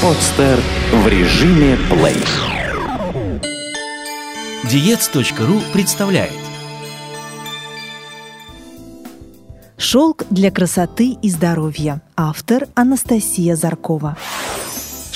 Подстер в режиме плей. Диец.ру представляет Шелк для красоты и здоровья. Автор Анастасия Заркова.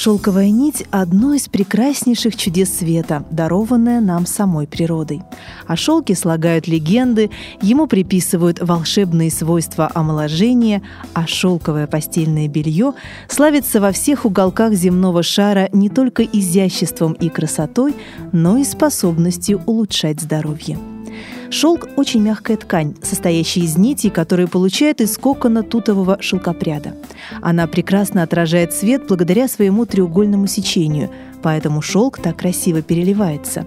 Шелковая нить – одно из прекраснейших чудес света, дарованное нам самой природой. О шелке слагают легенды, ему приписывают волшебные свойства омоложения, а шелковое постельное белье славится во всех уголках земного шара не только изяществом и красотой, но и способностью улучшать здоровье. Шелк – очень мягкая ткань, состоящая из нитей, которые получают из кокона тутового шелкопряда. Она прекрасно отражает свет благодаря своему треугольному сечению, поэтому шелк так красиво переливается.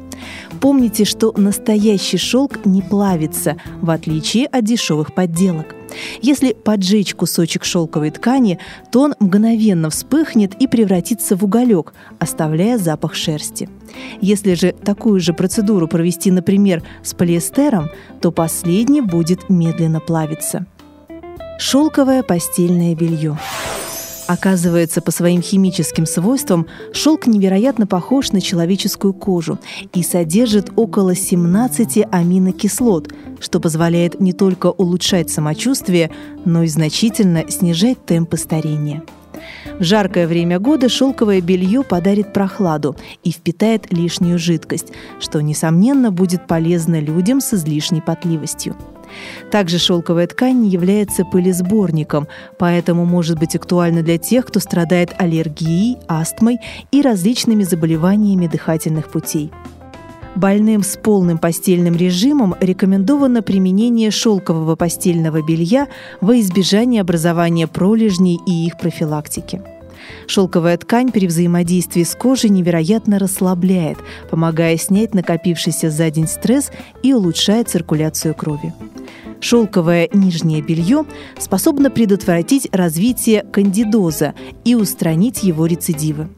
Помните, что настоящий шелк не плавится, в отличие от дешевых подделок. Если поджечь кусочек шелковой ткани, то он мгновенно вспыхнет и превратится в уголек, оставляя запах шерсти. Если же такую же процедуру провести, например, с полиэстером, то последний будет медленно плавиться. Шелковое постельное белье. Оказывается, по своим химическим свойствам шелк невероятно похож на человеческую кожу и содержит около 17 аминокислот, что позволяет не только улучшать самочувствие, но и значительно снижать темпы старения. В жаркое время года шелковое белье подарит прохладу и впитает лишнюю жидкость, что, несомненно, будет полезно людям с излишней потливостью. Также шелковая ткань не является пылесборником, поэтому может быть актуальна для тех, кто страдает аллергией, астмой и различными заболеваниями дыхательных путей. Больным с полным постельным режимом рекомендовано применение шелкового постельного белья во избежание образования пролежней и их профилактики. Шелковая ткань при взаимодействии с кожей невероятно расслабляет, помогая снять накопившийся за день стресс и улучшает циркуляцию крови. Шелковое нижнее белье способно предотвратить развитие кандидоза и устранить его рецидивы.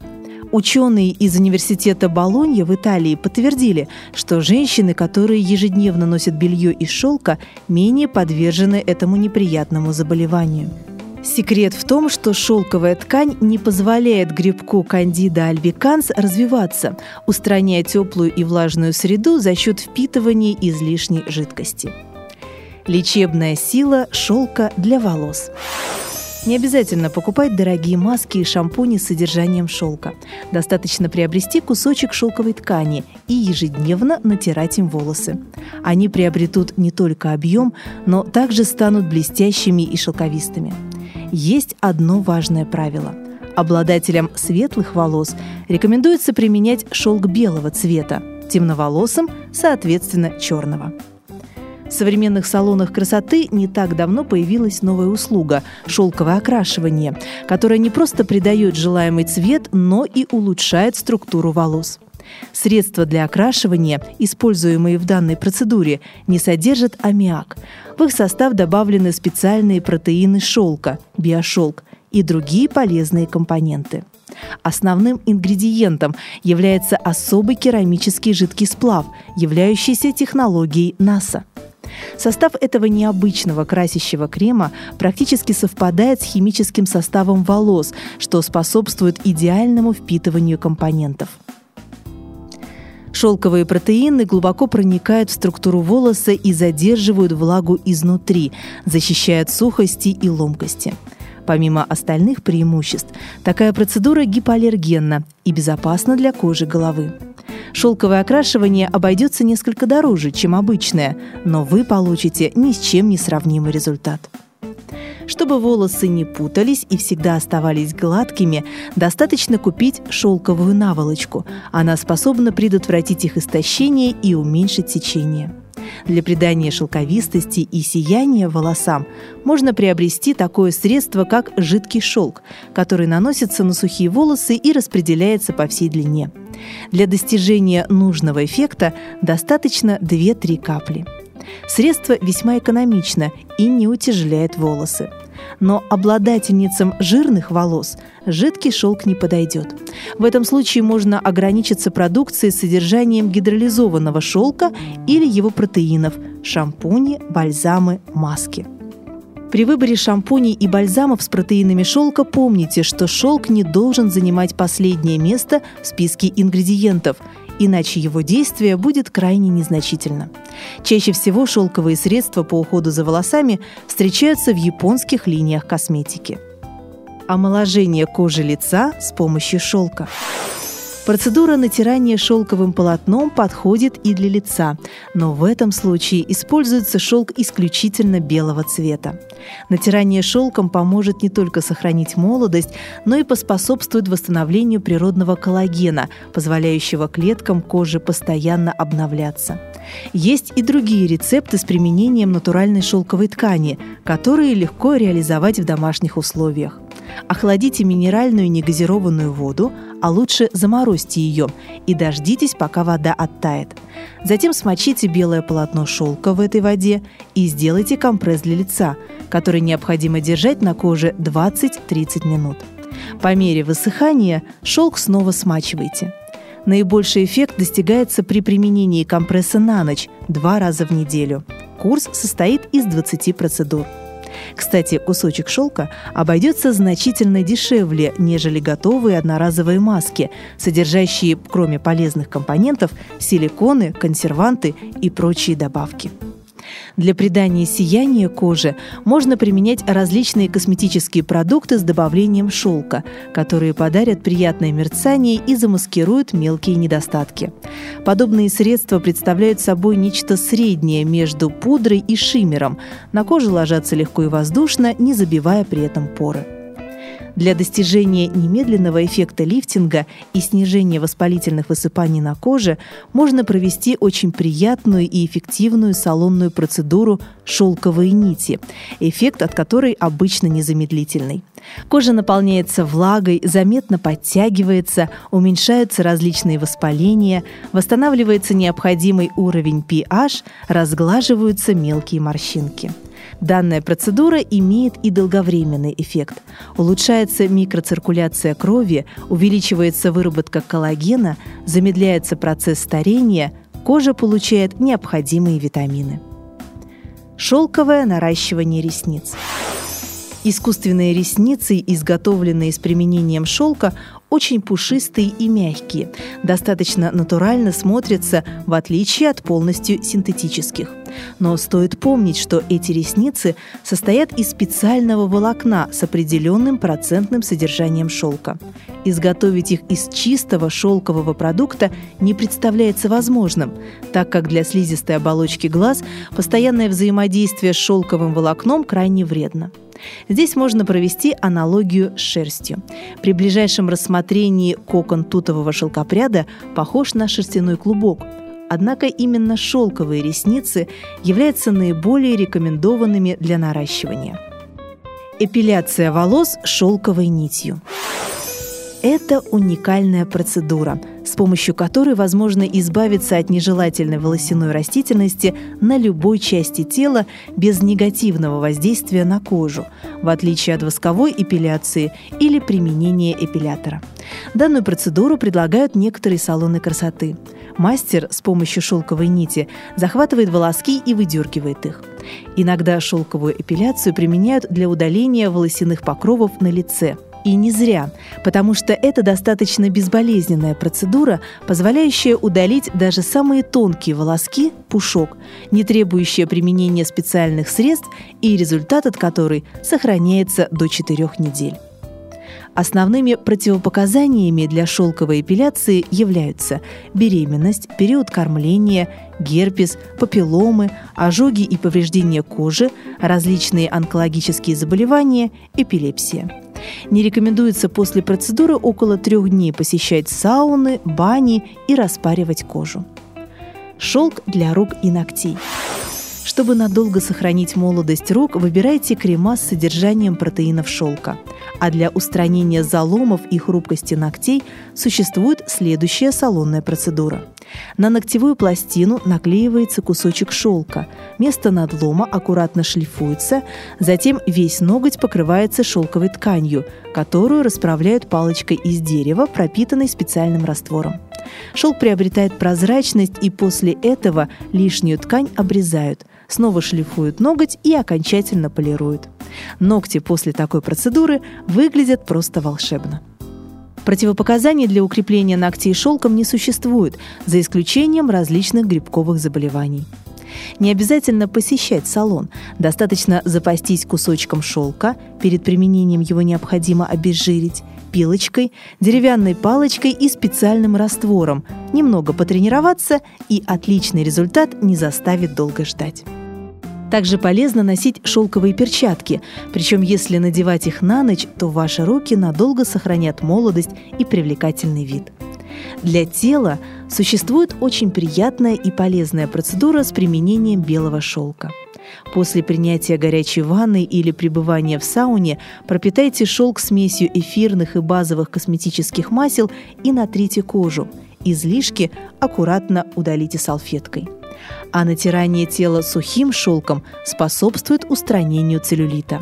Ученые из университета Болонья в Италии подтвердили, что женщины, которые ежедневно носят белье из шелка, менее подвержены этому неприятному заболеванию. Секрет в том, что шелковая ткань не позволяет грибку кандида альбиканс развиваться, устраняя теплую и влажную среду за счет впитывания излишней жидкости. Лечебная сила шелка для волос. Не обязательно покупать дорогие маски и шампуни с содержанием шелка. Достаточно приобрести кусочек шелковой ткани и ежедневно натирать им волосы. Они приобретут не только объем, но также станут блестящими и шелковистыми. Есть одно важное правило. Обладателям светлых волос рекомендуется применять шелк белого цвета, темноволосым, соответственно, черного. В современных салонах красоты не так давно появилась новая услуга – шелковое окрашивание, которое не просто придает желаемый цвет, но и улучшает структуру волос. Средства для окрашивания, используемые в данной процедуре, не содержат аммиак. В их состав добавлены специальные протеины шелка – биошелк и другие полезные компоненты. Основным ингредиентом является особый керамический жидкий сплав, являющийся технологией НАСА. Состав этого необычного красящего крема практически совпадает с химическим составом волос, что способствует идеальному впитыванию компонентов. Шелковые протеины глубоко проникают в структуру волоса и задерживают влагу изнутри, защищая от сухости и ломкости. Помимо остальных преимуществ, такая процедура гипоаллергенна и безопасна для кожи головы. Шелковое окрашивание обойдется несколько дороже, чем обычное, но вы получите ни с чем не сравнимый результат. Чтобы волосы не путались и всегда оставались гладкими, достаточно купить шелковую наволочку. Она способна предотвратить их истощение и уменьшить течение. Для придания шелковистости и сияния волосам можно приобрести такое средство, как жидкий шелк, который наносится на сухие волосы и распределяется по всей длине. Для достижения нужного эффекта достаточно 2-3 капли. Средство весьма экономично и не утяжеляет волосы. Но обладательницам жирных волос жидкий шелк не подойдет. В этом случае можно ограничиться продукцией с содержанием гидролизованного шелка или его протеинов – шампуни, бальзамы, маски. При выборе шампуней и бальзамов с протеинами шелка помните, что шелк не должен занимать последнее место в списке ингредиентов, иначе его действие будет крайне незначительно. Чаще всего шелковые средства по уходу за волосами встречаются в японских линиях косметики. Омоложение кожи лица с помощью шелка. Процедура натирания шелковым полотном подходит и для лица, но в этом случае используется шелк исключительно белого цвета. Натирание шелком поможет не только сохранить молодость, но и поспособствует восстановлению природного коллагена, позволяющего клеткам кожи постоянно обновляться. Есть и другие рецепты с применением натуральной шелковой ткани, которые легко реализовать в домашних условиях. Охладите минеральную негазированную воду, а лучше заморозьте ее и дождитесь, пока вода оттает. Затем смочите белое полотно шелка в этой воде и сделайте компресс для лица, который необходимо держать на коже 20-30 минут. По мере высыхания шелк снова смачивайте. Наибольший эффект достигается при применении компресса на ночь два раза в неделю. Курс состоит из 20 процедур. Кстати, кусочек шелка обойдется значительно дешевле, нежели готовые одноразовые маски, содержащие, кроме полезных компонентов, силиконы, консерванты и прочие добавки. Для придания сияния коже можно применять различные косметические продукты с добавлением шелка, которые подарят приятное мерцание и замаскируют мелкие недостатки. Подобные средства представляют собой нечто среднее между пудрой и шиммером. На коже ложатся легко и воздушно, не забивая при этом поры. Для достижения немедленного эффекта лифтинга и снижения воспалительных высыпаний на коже можно провести очень приятную и эффективную салонную процедуру шелковые нити, эффект от которой обычно незамедлительный. Кожа наполняется влагой, заметно подтягивается, уменьшаются различные воспаления, восстанавливается необходимый уровень pH, разглаживаются мелкие морщинки. Данная процедура имеет и долговременный эффект. Улучшается микроциркуляция крови, увеличивается выработка коллагена, замедляется процесс старения, кожа получает необходимые витамины. Шелковое наращивание ресниц. Искусственные ресницы, изготовленные с применением шелка, очень пушистые и мягкие, достаточно натурально смотрятся, в отличие от полностью синтетических. Но стоит помнить, что эти ресницы состоят из специального волокна с определенным процентным содержанием шелка. Изготовить их из чистого шелкового продукта не представляется возможным, так как для слизистой оболочки глаз постоянное взаимодействие с шелковым волокном крайне вредно. Здесь можно провести аналогию с шерстью. При ближайшем рассмотрении кокон тутового шелкопряда похож на шерстяной клубок. Однако именно шелковые ресницы являются наиболее рекомендованными для наращивания. Эпиляция волос шелковой нитью. Это уникальная процедура, с помощью которой возможно избавиться от нежелательной волосяной растительности на любой части тела без негативного воздействия на кожу, в отличие от восковой эпиляции или применения эпилятора. Данную процедуру предлагают некоторые салоны красоты. Мастер с помощью шелковой нити захватывает волоски и выдергивает их. Иногда шелковую эпиляцию применяют для удаления волосяных покровов на лице – и не зря, потому что это достаточно безболезненная процедура, позволяющая удалить даже самые тонкие волоски, пушок, не требующая применения специальных средств и результат от которой сохраняется до 4 недель. Основными противопоказаниями для шелковой эпиляции являются беременность, период кормления, герпес, папилломы, ожоги и повреждения кожи, различные онкологические заболевания, эпилепсия. Не рекомендуется после процедуры около трех дней посещать сауны, бани и распаривать кожу. Шелк для рук и ногтей. Чтобы надолго сохранить молодость рук, выбирайте крема с содержанием протеинов шелка. А для устранения заломов и хрупкости ногтей существует следующая салонная процедура. На ногтевую пластину наклеивается кусочек шелка. Место надлома аккуратно шлифуется, затем весь ноготь покрывается шелковой тканью, которую расправляют палочкой из дерева, пропитанной специальным раствором. Шелк приобретает прозрачность, и после этого лишнюю ткань обрезают – снова шлифуют ноготь и окончательно полируют. Ногти после такой процедуры выглядят просто волшебно. Противопоказаний для укрепления ногтей шелком не существует, за исключением различных грибковых заболеваний. Не обязательно посещать салон. Достаточно запастись кусочком шелка, перед применением его необходимо обезжирить, пилочкой, деревянной палочкой и специальным раствором, немного потренироваться, и отличный результат не заставит долго ждать. Также полезно носить шелковые перчатки, причем если надевать их на ночь, то ваши руки надолго сохранят молодость и привлекательный вид. Для тела существует очень приятная и полезная процедура с применением белого шелка. После принятия горячей ванны или пребывания в сауне пропитайте шелк смесью эфирных и базовых косметических масел и натрите кожу. Излишки аккуратно удалите салфеткой. А натирание тела сухим шелком способствует устранению целлюлита.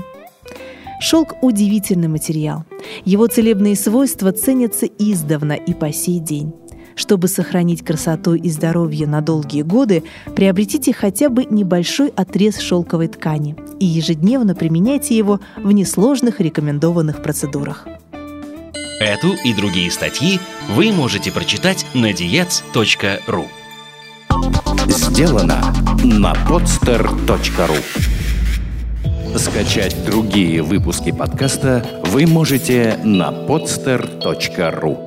Шелк – удивительный материал. Его целебные свойства ценятся издавна и по сей день. Чтобы сохранить красоту и здоровье на долгие годы, приобретите хотя бы небольшой отрез шелковой ткани и ежедневно применяйте его в несложных рекомендованных процедурах. Эту и другие статьи вы можете прочитать на diets.ru Сделано на podster.ru Скачать другие выпуски подкаста вы можете на podster.ru